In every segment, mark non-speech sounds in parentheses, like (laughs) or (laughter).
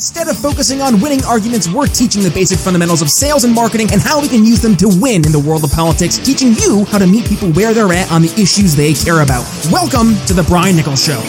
Instead of focusing on winning arguments, we're teaching the basic fundamentals of sales and marketing and how we can use them to win in the world of politics, teaching you how to meet people where they're at on the issues they care about. Welcome to The Brian Nichols Show.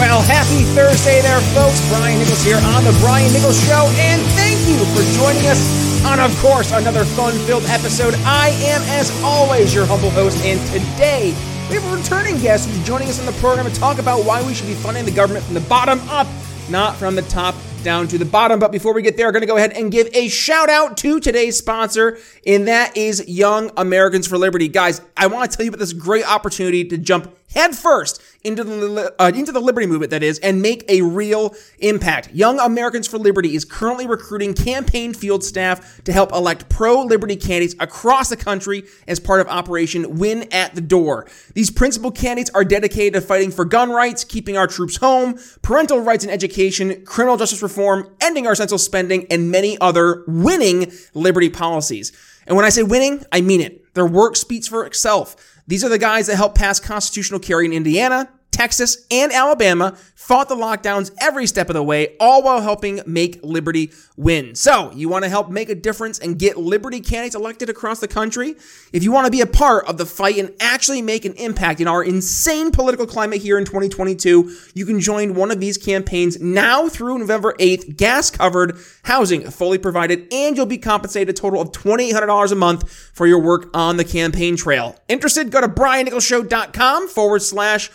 Well, happy Thursday there, folks. Brian Nichols here on The Brian Nichols Show, and thank you for joining us on, of course, another fun filled episode. I am, as always, your humble host, and today we have a returning guest who's joining us on the program to talk about why we should be funding the government from the bottom up not from the top down to the bottom. But before we get there, I'm going to go ahead and give a shout out to today's sponsor, and that is Young Americans for Liberty. Guys, I want to tell you about this great opportunity to jump headfirst into the uh, into the liberty movement that is and make a real impact. Young Americans for Liberty is currently recruiting campaign field staff to help elect pro-liberty candidates across the country as part of Operation Win at the Door. These principal candidates are dedicated to fighting for gun rights, keeping our troops home, parental rights and education, criminal justice reform, ending our senseless spending, and many other winning liberty policies. And when I say winning, I mean it. Their work speaks for itself. These are the guys that helped pass constitutional carry in Indiana, Texas, and Alabama fought the lockdowns every step of the way, all while helping make Liberty win. So, you want to help make a difference and get Liberty candidates elected across the country? If you want to be a part of the fight and actually make an impact in our insane political climate here in 2022, you can join one of these campaigns now through November 8th, gas covered, housing fully provided, and you'll be compensated a total of $2,800 a month for your work on the campaign trail. Interested? Go to briannicholsshow.com forward slash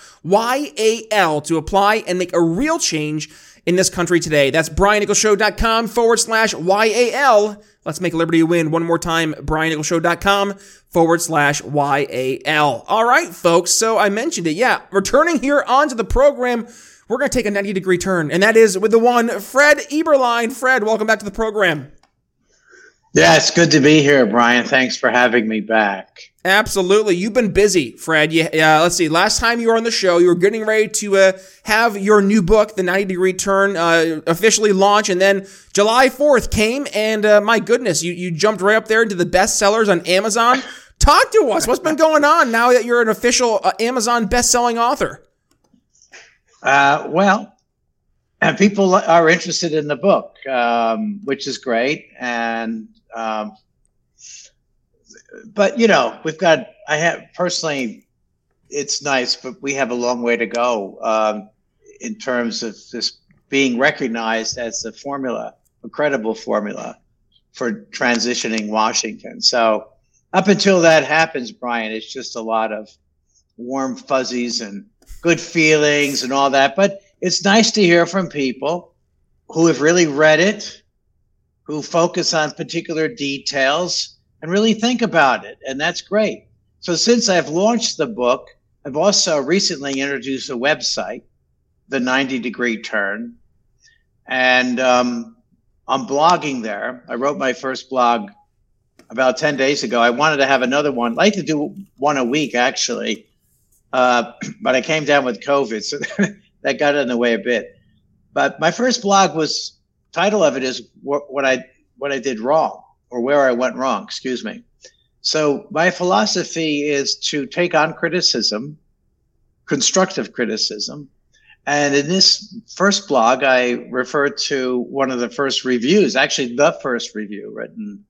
YAL to apply and make a real change in this country today. That's briannicholsshow.com forward slash YAL. Let's make Liberty win one more time. briannicholsshow.com forward slash YAL. All right, folks. So I mentioned it. Yeah, returning here onto the program, we're going to take a 90 degree turn, and that is with the one Fred Eberlein. Fred, welcome back to the program. Yeah, it's good to be here, Brian. Thanks for having me back. Absolutely. You've been busy, Fred. Yeah, uh, let's see. Last time you were on the show, you were getting ready to uh, have your new book, The 90 Degree Turn, uh, officially launch. And then July 4th came, and uh, my goodness, you, you jumped right up there into the bestsellers on Amazon. (laughs) Talk to us. What's been going on now that you're an official uh, Amazon best-selling author? Uh, well, people are interested in the book, um, which is great. And um, but you know, we've got. I have personally, it's nice, but we have a long way to go um, in terms of this being recognized as the formula, a credible formula for transitioning Washington. So up until that happens, Brian, it's just a lot of warm fuzzies and good feelings and all that. But it's nice to hear from people who have really read it, who focus on particular details and really think about it. And that's great. So since I've launched the book, I've also recently introduced a website, The 90 Degree Turn. And um, I'm blogging there. I wrote my first blog about 10 days ago. I wanted to have another one, I'd like to do one a week actually. Uh, (clears throat) but I came down with COVID, so (laughs) that got in the way a bit. But my first blog was title of it is what, what I what I did wrong or where I went wrong, excuse me. So my philosophy is to take on criticism, constructive criticism. And in this first blog, I refer to one of the first reviews, actually the first review written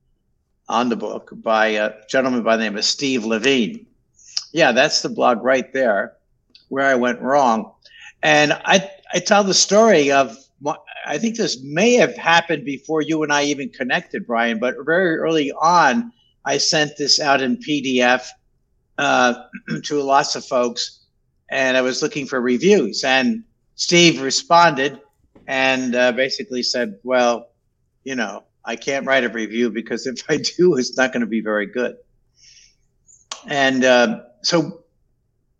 on the book by a gentleman by the name of Steve Levine. Yeah, that's the blog right there where I went wrong. And I, I tell the story of I think this may have happened before you and I even connected, Brian, but very early on, I sent this out in PDF uh, (clears throat) to lots of folks, and I was looking for reviews. And Steve responded and uh, basically said, Well, you know, I can't write a review because if I do, it's not going to be very good. And uh, so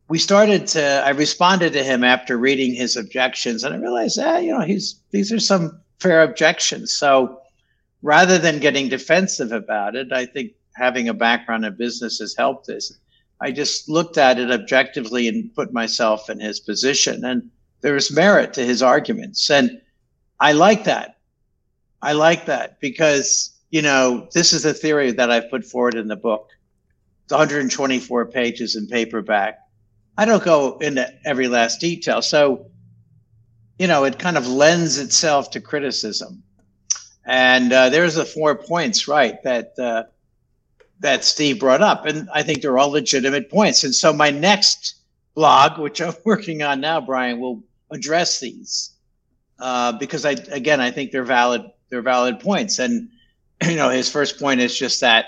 we started to i responded to him after reading his objections and i realized ah, you know he's these are some fair objections. So rather than getting defensive about it i think having a background in business has helped this. I just looked at it objectively and put myself in his position and there's merit to his arguments. And i like that. I like that because you know this is a theory that i've put forward in the book. 124 pages in paperback I don't go into every last detail. So you know, it kind of lends itself to criticism. And uh, there's the four points, right, that uh, that Steve brought up, and I think they're all legitimate points. And so my next blog, which I'm (laughs) working on now, Brian, will address these uh, because I again I think they're valid they're valid points. And (clears throat) you know, his first point is just that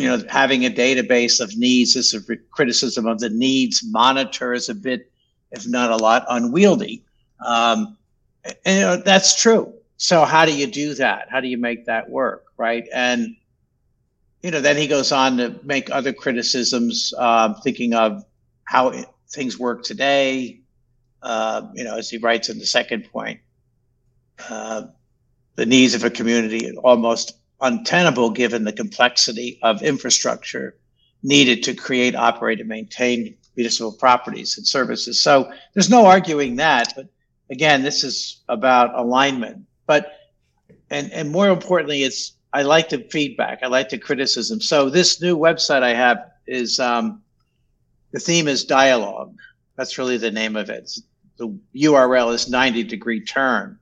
you know having a database of needs is a criticism of the needs monitor is a bit, if not a lot, unwieldy. Um, and, you know, that's true. So how do you do that? How do you make that work, right? And you know, then he goes on to make other criticisms, uh, thinking of how things work today. Uh, you know, as he writes in the second point, uh, the needs of a community almost untenable given the complexity of infrastructure needed to create, operate, and maintain municipal properties and services. So there's no arguing that, but again, this is about alignment. But and and more importantly, it's I like the feedback. I like the criticism. So this new website I have is um, the theme is dialogue. That's really the name of it. The URL is 90 degree turn,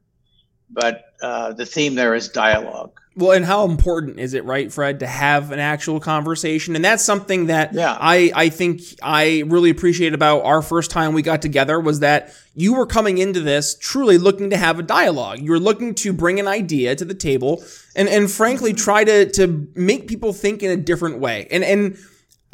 but uh, the theme there is dialogue. Well, and how important is it, right, Fred, to have an actual conversation? And that's something that yeah. I, I think I really appreciate about our first time we got together was that you were coming into this truly looking to have a dialogue. You were looking to bring an idea to the table and, and frankly try to, to make people think in a different way. And, and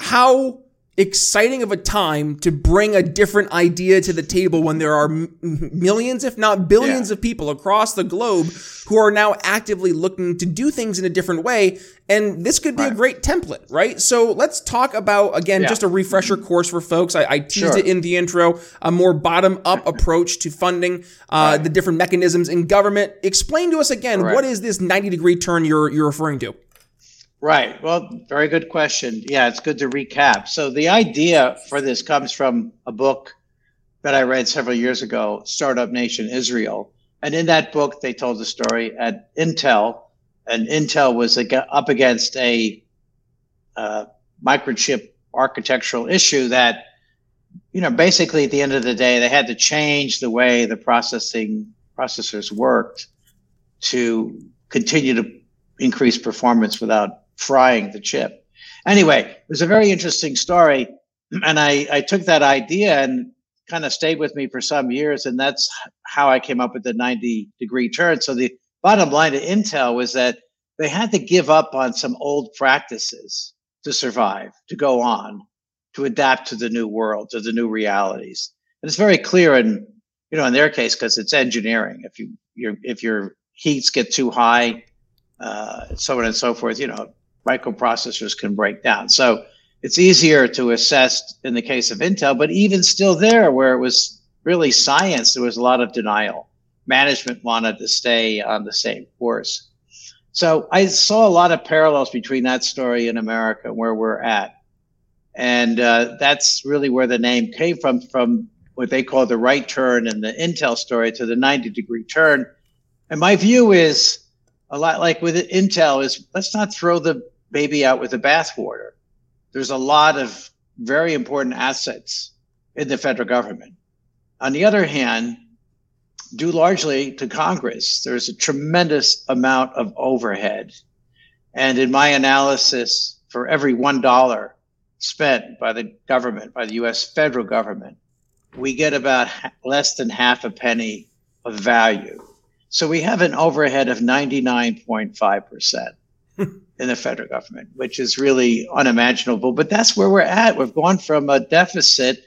how exciting of a time to bring a different idea to the table when there are m- millions, if not billions, yeah. of people across the globe who are now actively looking to do things in a different way. And this could be right. a great template, right? So let's talk about, again, yeah. just a refresher course for folks. I, I teased sure. it in the intro, a more bottom up (laughs) approach to funding uh, right. the different mechanisms in government. Explain to us again, what is this 90 degree turn you're, you're referring to? Right. Well, very good question. Yeah, it's good to recap. So the idea for this comes from a book that I read several years ago, Startup Nation Israel. And in that book, they told the story at Intel, and Intel was up against a uh, microchip architectural issue that, you know, basically at the end of the day, they had to change the way the processing processors worked to continue to increase performance without frying the chip. Anyway, it was a very interesting story. And I, I took that idea and kind of stayed with me for some years. And that's how I came up with the 90 degree turn. So the bottom line to Intel was that they had to give up on some old practices to survive, to go on, to adapt to the new world, to the new realities. And it's very clear in, you know, in their case, because it's engineering. If you, if your heats get too high, uh, so on and so forth, you know, microprocessors can break down. So it's easier to assess in the case of Intel, but even still there, where it was really science, there was a lot of denial. Management wanted to stay on the same course. So I saw a lot of parallels between that story in America, and where we're at. And uh, that's really where the name came from, from what they call the right turn in the Intel story to the 90 degree turn. And my view is a lot like with Intel is let's not throw the baby out with the bathwater. There's a lot of very important assets in the federal government. On the other hand, due largely to Congress, there's a tremendous amount of overhead. And in my analysis, for every $1 spent by the government, by the US federal government, we get about less than half a penny of value. So we have an overhead of 99.5%. (laughs) in the federal government, which is really unimaginable. But that's where we're at. We've gone from a deficit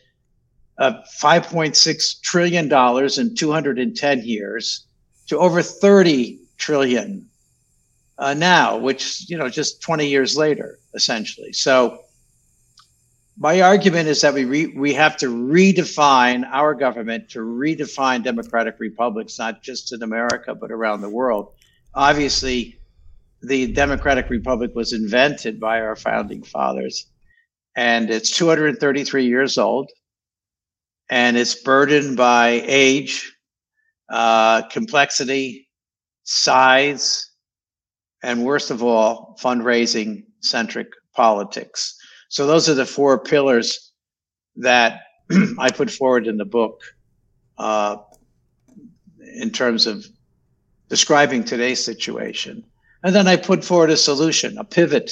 of $5.6 trillion in 210 years to over 30 trillion uh, now, which, you know, just 20 years later, essentially. So my argument is that we re- we have to redefine our government to redefine democratic republics, not just in America, but around the world. Obviously, the Democratic Republic was invented by our founding fathers, and it's 233 years old, and it's burdened by age, uh, complexity, size, and worst of all, fundraising centric politics. So those are the four pillars that (clears throat) I put forward in the book. Uh, in terms of describing today's situation. And then I put forward a solution, a pivot,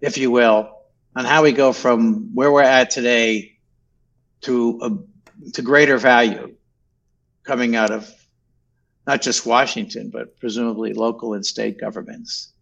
if you will, on how we go from where we're at today to a, to greater value coming out of not just Washington, but presumably local and state governments.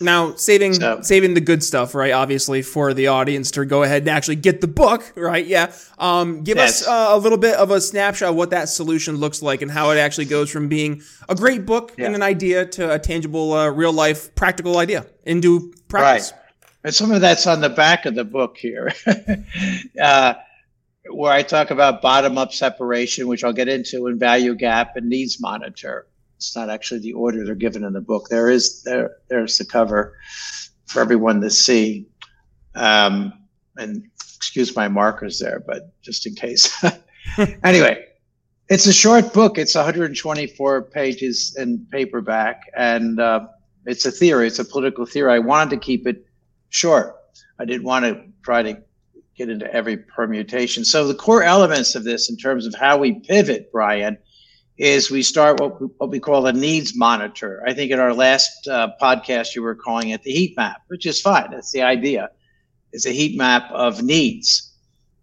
Now, saving so. saving the good stuff, right? Obviously, for the audience to go ahead and actually get the book, right? Yeah. Um, give yes. us uh, a little bit of a snapshot of what that solution looks like and how it actually goes from being a great book yeah. and an idea to a tangible, uh, real life, practical idea into practice. Right. And some of that's on the back of the book here, (laughs) uh, where I talk about bottom up separation, which I'll get into, and value gap and needs monitor it's not actually the order they're given in the book. There is there there's the cover for everyone to see. Um, and excuse my markers there, but just in case. (laughs) anyway, it's a short book. It's 124 pages in paperback, and uh, it's a theory. It's a political theory. I wanted to keep it short. I didn't want to try to get into every permutation. So the core elements of this, in terms of how we pivot, Brian, is we start what we, what we call a needs monitor. I think in our last uh, podcast you were calling it the heat map, which is fine. That's the idea. It's a heat map of needs,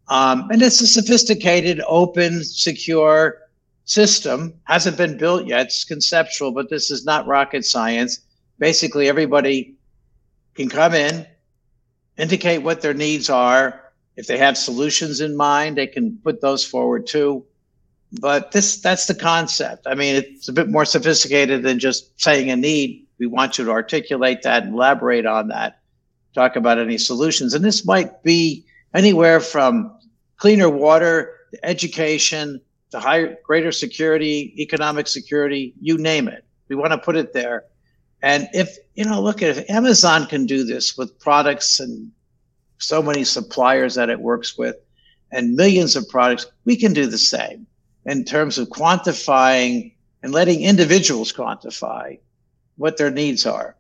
um, and it's a sophisticated, open, secure system. Hasn't been built yet. It's conceptual, but this is not rocket science. Basically, everybody can come in, indicate what their needs are. If they have solutions in mind, they can put those forward too but this that's the concept. I mean, it's a bit more sophisticated than just saying a need. We want you to articulate that and elaborate on that, talk about any solutions. And this might be anywhere from cleaner water to education to higher, greater security, economic security, you name it. We want to put it there. And if, you know, look at if Amazon can do this with products and so many suppliers that it works with and millions of products, we can do the same in terms of quantifying and letting individuals quantify what their needs are,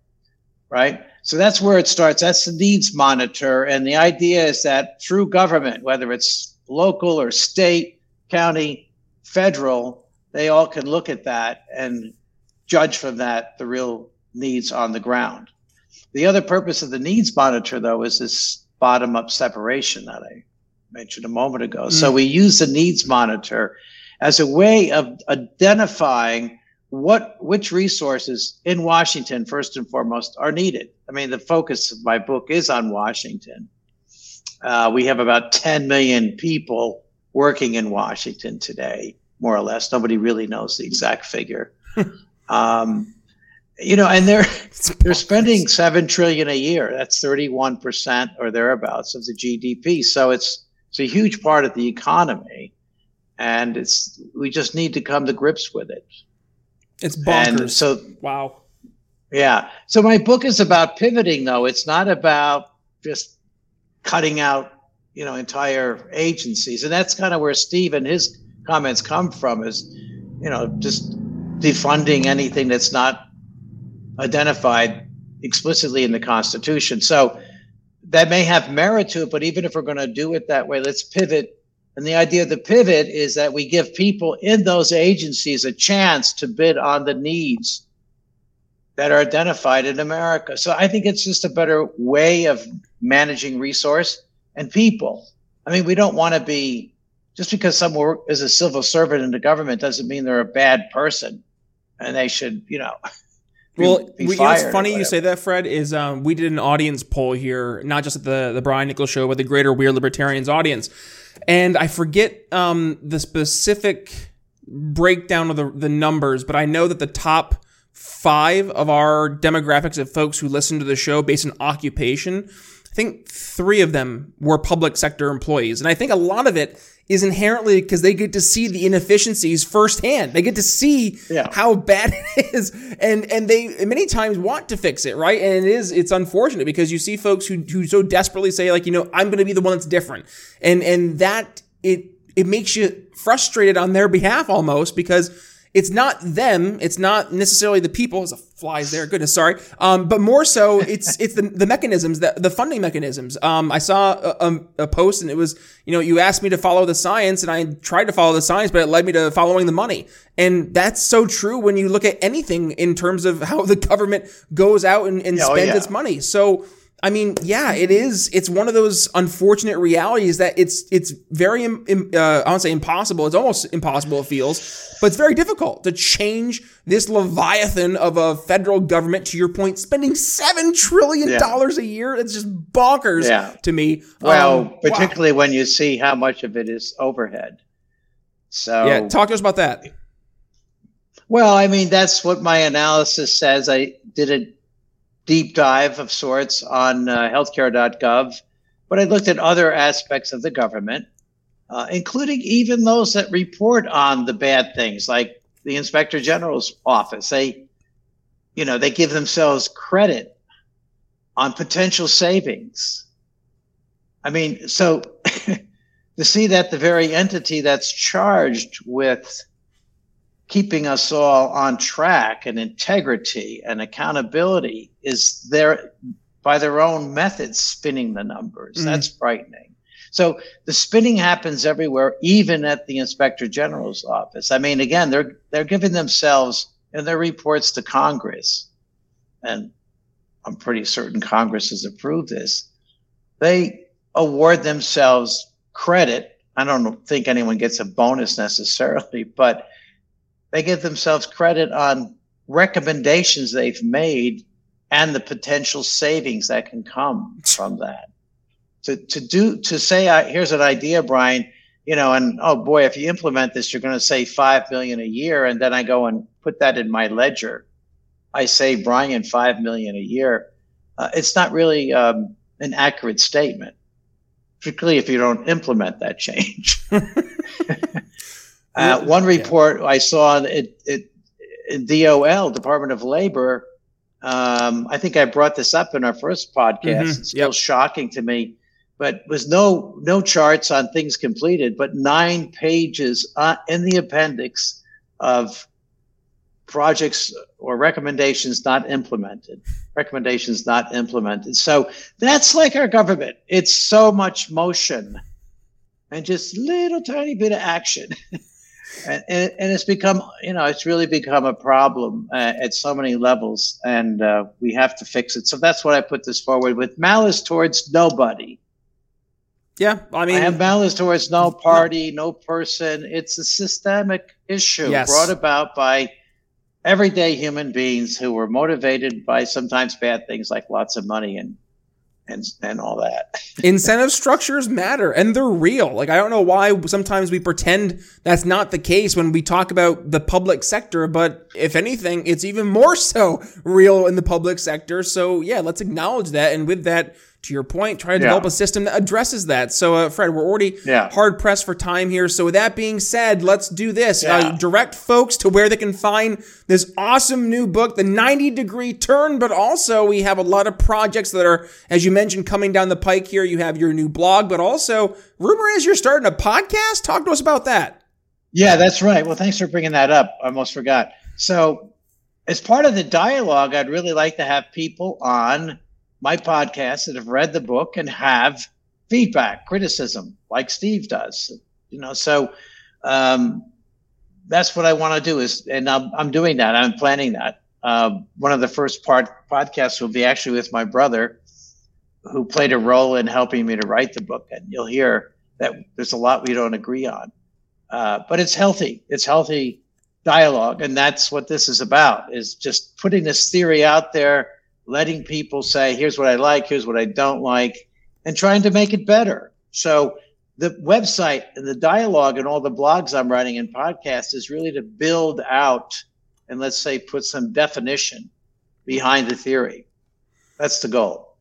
right? So that's where it starts. That's the needs monitor. And the idea is that through government, whether it's local or state, county, federal, they all can look at that and judge from that the real needs on the ground. The other purpose of the needs monitor, though, is this bottom up separation that I mentioned a moment ago. Mm. So we use the needs monitor as a way of identifying what which resources in Washington first and foremost are needed. I mean, the focus of my book is on Washington. Uh, we have about 10 million people working in Washington today, more or less. Nobody really knows the exact figure. (laughs) um, you know, and they're they're spending seven trillion a year. That's 31 percent or thereabouts of the GDP. So it's it's a huge part of the economy and it's we just need to come to grips with it. It's bonkers. And so wow. Yeah. So my book is about pivoting though. It's not about just cutting out, you know, entire agencies. And that's kind of where Steve and his comments come from is, you know, just defunding anything that's not identified explicitly in the Constitution. So that may have merit to it, but even if we're going to do it that way, let's pivot and the idea of the pivot is that we give people in those agencies a chance to bid on the needs that are identified in America. So I think it's just a better way of managing resource and people. I mean, we don't want to be just because someone is a civil servant in the government doesn't mean they're a bad person and they should, you know. (laughs) Well, be, be what's funny you say that, Fred, is um, we did an audience poll here, not just at the the Brian Nichols show, but the Greater We Are Libertarians audience. And I forget um, the specific breakdown of the, the numbers, but I know that the top five of our demographics of folks who listen to the show based on occupation I think three of them were public sector employees. And I think a lot of it is inherently because they get to see the inefficiencies firsthand. They get to see yeah. how bad (laughs) it is, and and they many times want to fix it, right? And it is it's unfortunate because you see folks who who so desperately say like you know I'm going to be the one that's different, and and that it it makes you frustrated on their behalf almost because it's not them. It's not necessarily the people. There's a flies there. Goodness, sorry. Um, but more so, it's (laughs) it's the, the mechanisms that the funding mechanisms. Um, I saw a, a, a, post and it was you know you asked me to follow the science and I tried to follow the science, but it led me to following the money. And that's so true when you look at anything in terms of how the government goes out and, and oh, spends yeah. its money. So I mean, yeah, it is. It's one of those unfortunate realities that it's it's very uh, I don't say impossible. It's almost impossible. It feels, but it's very difficult to change this leviathan of a federal government. To your point, spending seven trillion dollars yeah. a year. It's just bonkers yeah. to me. Well, um, particularly wow. when you see how much of it is overhead. So yeah, talk to us about that. Well, I mean, that's what my analysis says. I did it deep dive of sorts on uh, healthcare.gov, but I looked at other aspects of the government, uh, including even those that report on the bad things, like the Inspector General's office. They, you know, they give themselves credit on potential savings. I mean, so (laughs) to see that the very entity that's charged with keeping us all on track and integrity and accountability is there by their own methods spinning the numbers. Mm. That's frightening. So the spinning happens everywhere, even at the inspector general's office. I mean, again, they're they're giving themselves in their reports to Congress, and I'm pretty certain Congress has approved this. They award themselves credit. I don't think anyone gets a bonus necessarily, (laughs) but they give themselves credit on recommendations they've made and the potential savings that can come (laughs) from that. To, to do to say uh, here's an idea, Brian, you know, and oh boy, if you implement this, you're going to save five million a year, and then I go and put that in my ledger. I save Brian five million a year. Uh, it's not really um, an accurate statement, particularly if you don't implement that change. (laughs) (laughs) Uh, one report yeah. I saw it, it, in DOL, Department of Labor. Um, I think I brought this up in our first podcast. Mm-hmm. It's still yep. shocking to me, but was no no charts on things completed, but nine pages uh, in the appendix of projects or recommendations not implemented. Recommendations not implemented. So that's like our government. It's so much motion and just little tiny bit of action. (laughs) and, and, it's become you know it's really become a problem uh, at so many levels and uh, we have to fix it. So that's what i put this forward with. Malice towards nobody. Yeah i mean i have malice towards no party no person. It's a systemic issue yes. brought about by everyday human beings who were motivated by sometimes bad things like lots of money and and and all that. (laughs) Incentive structures matter and they're real. Like I don't know why sometimes we pretend that's not the case when we talk about the public sector, but if anything, it's even more so (laughs) real in the public sector. So yeah, let's acknowledge that and with that to your point, try to yeah. develop a system that addresses that. So, uh, Fred, we're already yeah. hard pressed for time here. So, with that being said, let's do this. Yeah. Uh, direct folks to where they can find this awesome new book, The 90 Degree Turn, but also we have a lot of projects that are, as you mentioned, coming down the pike here. You have your new blog, but also, rumor is you're starting a podcast. Talk to us about that. Yeah, that's right. Well, thanks for bringing that up. I almost forgot. So, as part of the dialogue, I'd really like to have people on my podcast that have read the book and have feedback, criticism, like Steve does. You know, so um, that's what I want to do is, and I'm, I'm doing that. I'm planning that. Uh, one of the first part podcasts will be actually with my brother, who played a role in helping me to write the book, and you'll hear that there's a lot we don't agree on, uh, but it's healthy. It's healthy dialogue, and that's what this is about: is just putting this theory out there letting people say, here's what I like, here's what I don't like, and trying to make it better. So the website and the dialogue and all the blogs I'm writing and podcasts is really to build out and let's say put some definition behind the theory. That's the goal.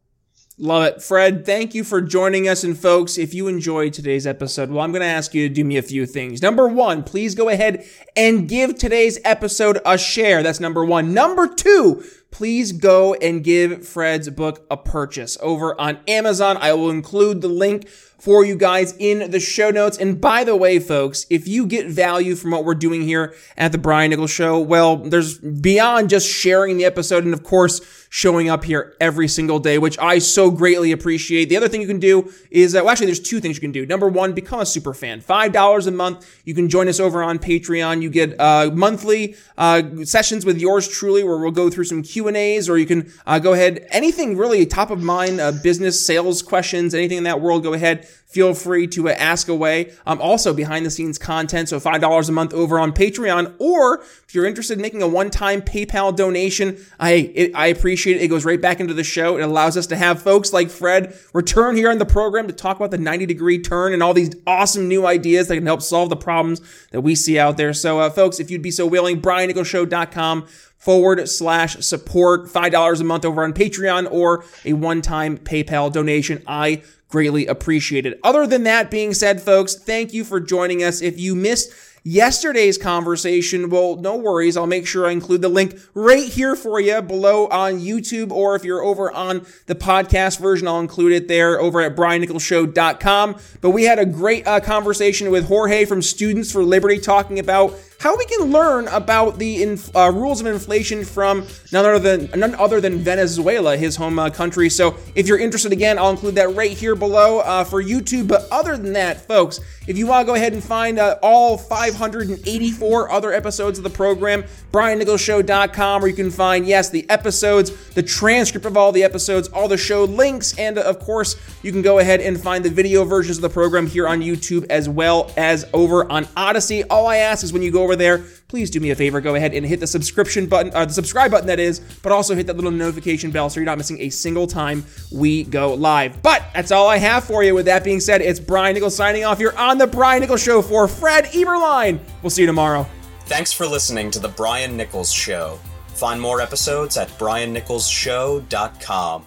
Love it. Fred, thank you for joining us. And folks, if you enjoyed today's episode, well, I'm going to ask you to do me a few things. Number one, please go ahead and give today's episode a share. That's number one. Number two, please go and give Fred's book a purchase over on Amazon. I will include the link for you guys in the show notes. And by the way, folks, if you get value from what we're doing here at the Brian Nichols Show, well, there's beyond just sharing the episode and of course, showing up here every single day, which I so greatly appreciate. The other thing you can do is, uh, well, actually, there's two things you can do. Number one, become a super fan. $5 a month. You can join us over on Patreon. You get, uh, monthly, uh, sessions with yours truly where we'll go through some Q and A's or you can, uh, go ahead, anything really top of mind, uh, business, sales questions, anything in that world, go ahead feel free to uh, ask away. Um, also behind the scenes content, so $5 a month over on Patreon, or if you're interested in making a one-time PayPal donation, I, it, I appreciate it. It goes right back into the show. It allows us to have folks like Fred return here on the program to talk about the 90 degree turn and all these awesome new ideas that can help solve the problems that we see out there. So, uh, folks, if you'd be so willing, briannicholsshow.com forward slash support, $5 a month over on Patreon or a one-time PayPal donation. I greatly appreciate it. Other than that being said, folks, thank you for joining us. If you missed yesterday's conversation, well, no worries. I'll make sure I include the link right here for you below on YouTube, or if you're over on the podcast version, I'll include it there over at briannicholsshow.com. But we had a great uh, conversation with Jorge from Students for Liberty talking about how we can learn about the inf- uh, rules of inflation from none other than none other than Venezuela, his home uh, country. So if you're interested, again, I'll include that right here below uh, for YouTube. But other than that, folks, if you want to go ahead and find uh, all 584 other episodes of the program, BrianNicholsShow.com, where you can find yes the episodes, the transcript of all the episodes, all the show links, and of course you can go ahead and find the video versions of the program here on YouTube as well as over on Odysee. All I ask is when you go over there, please do me a favor, go ahead and hit the subscription button, or uh, the subscribe button that is, but also hit that little notification bell so you're not missing a single time we go live. But that's all I have for you. With that being said, it's Brian Nichols signing off. You're on the Brian Nichols Show for Fred Eberlein. We'll see you tomorrow. Thanks for listening to the Brian Nichols Show. Find more episodes at briannicholsshow.com.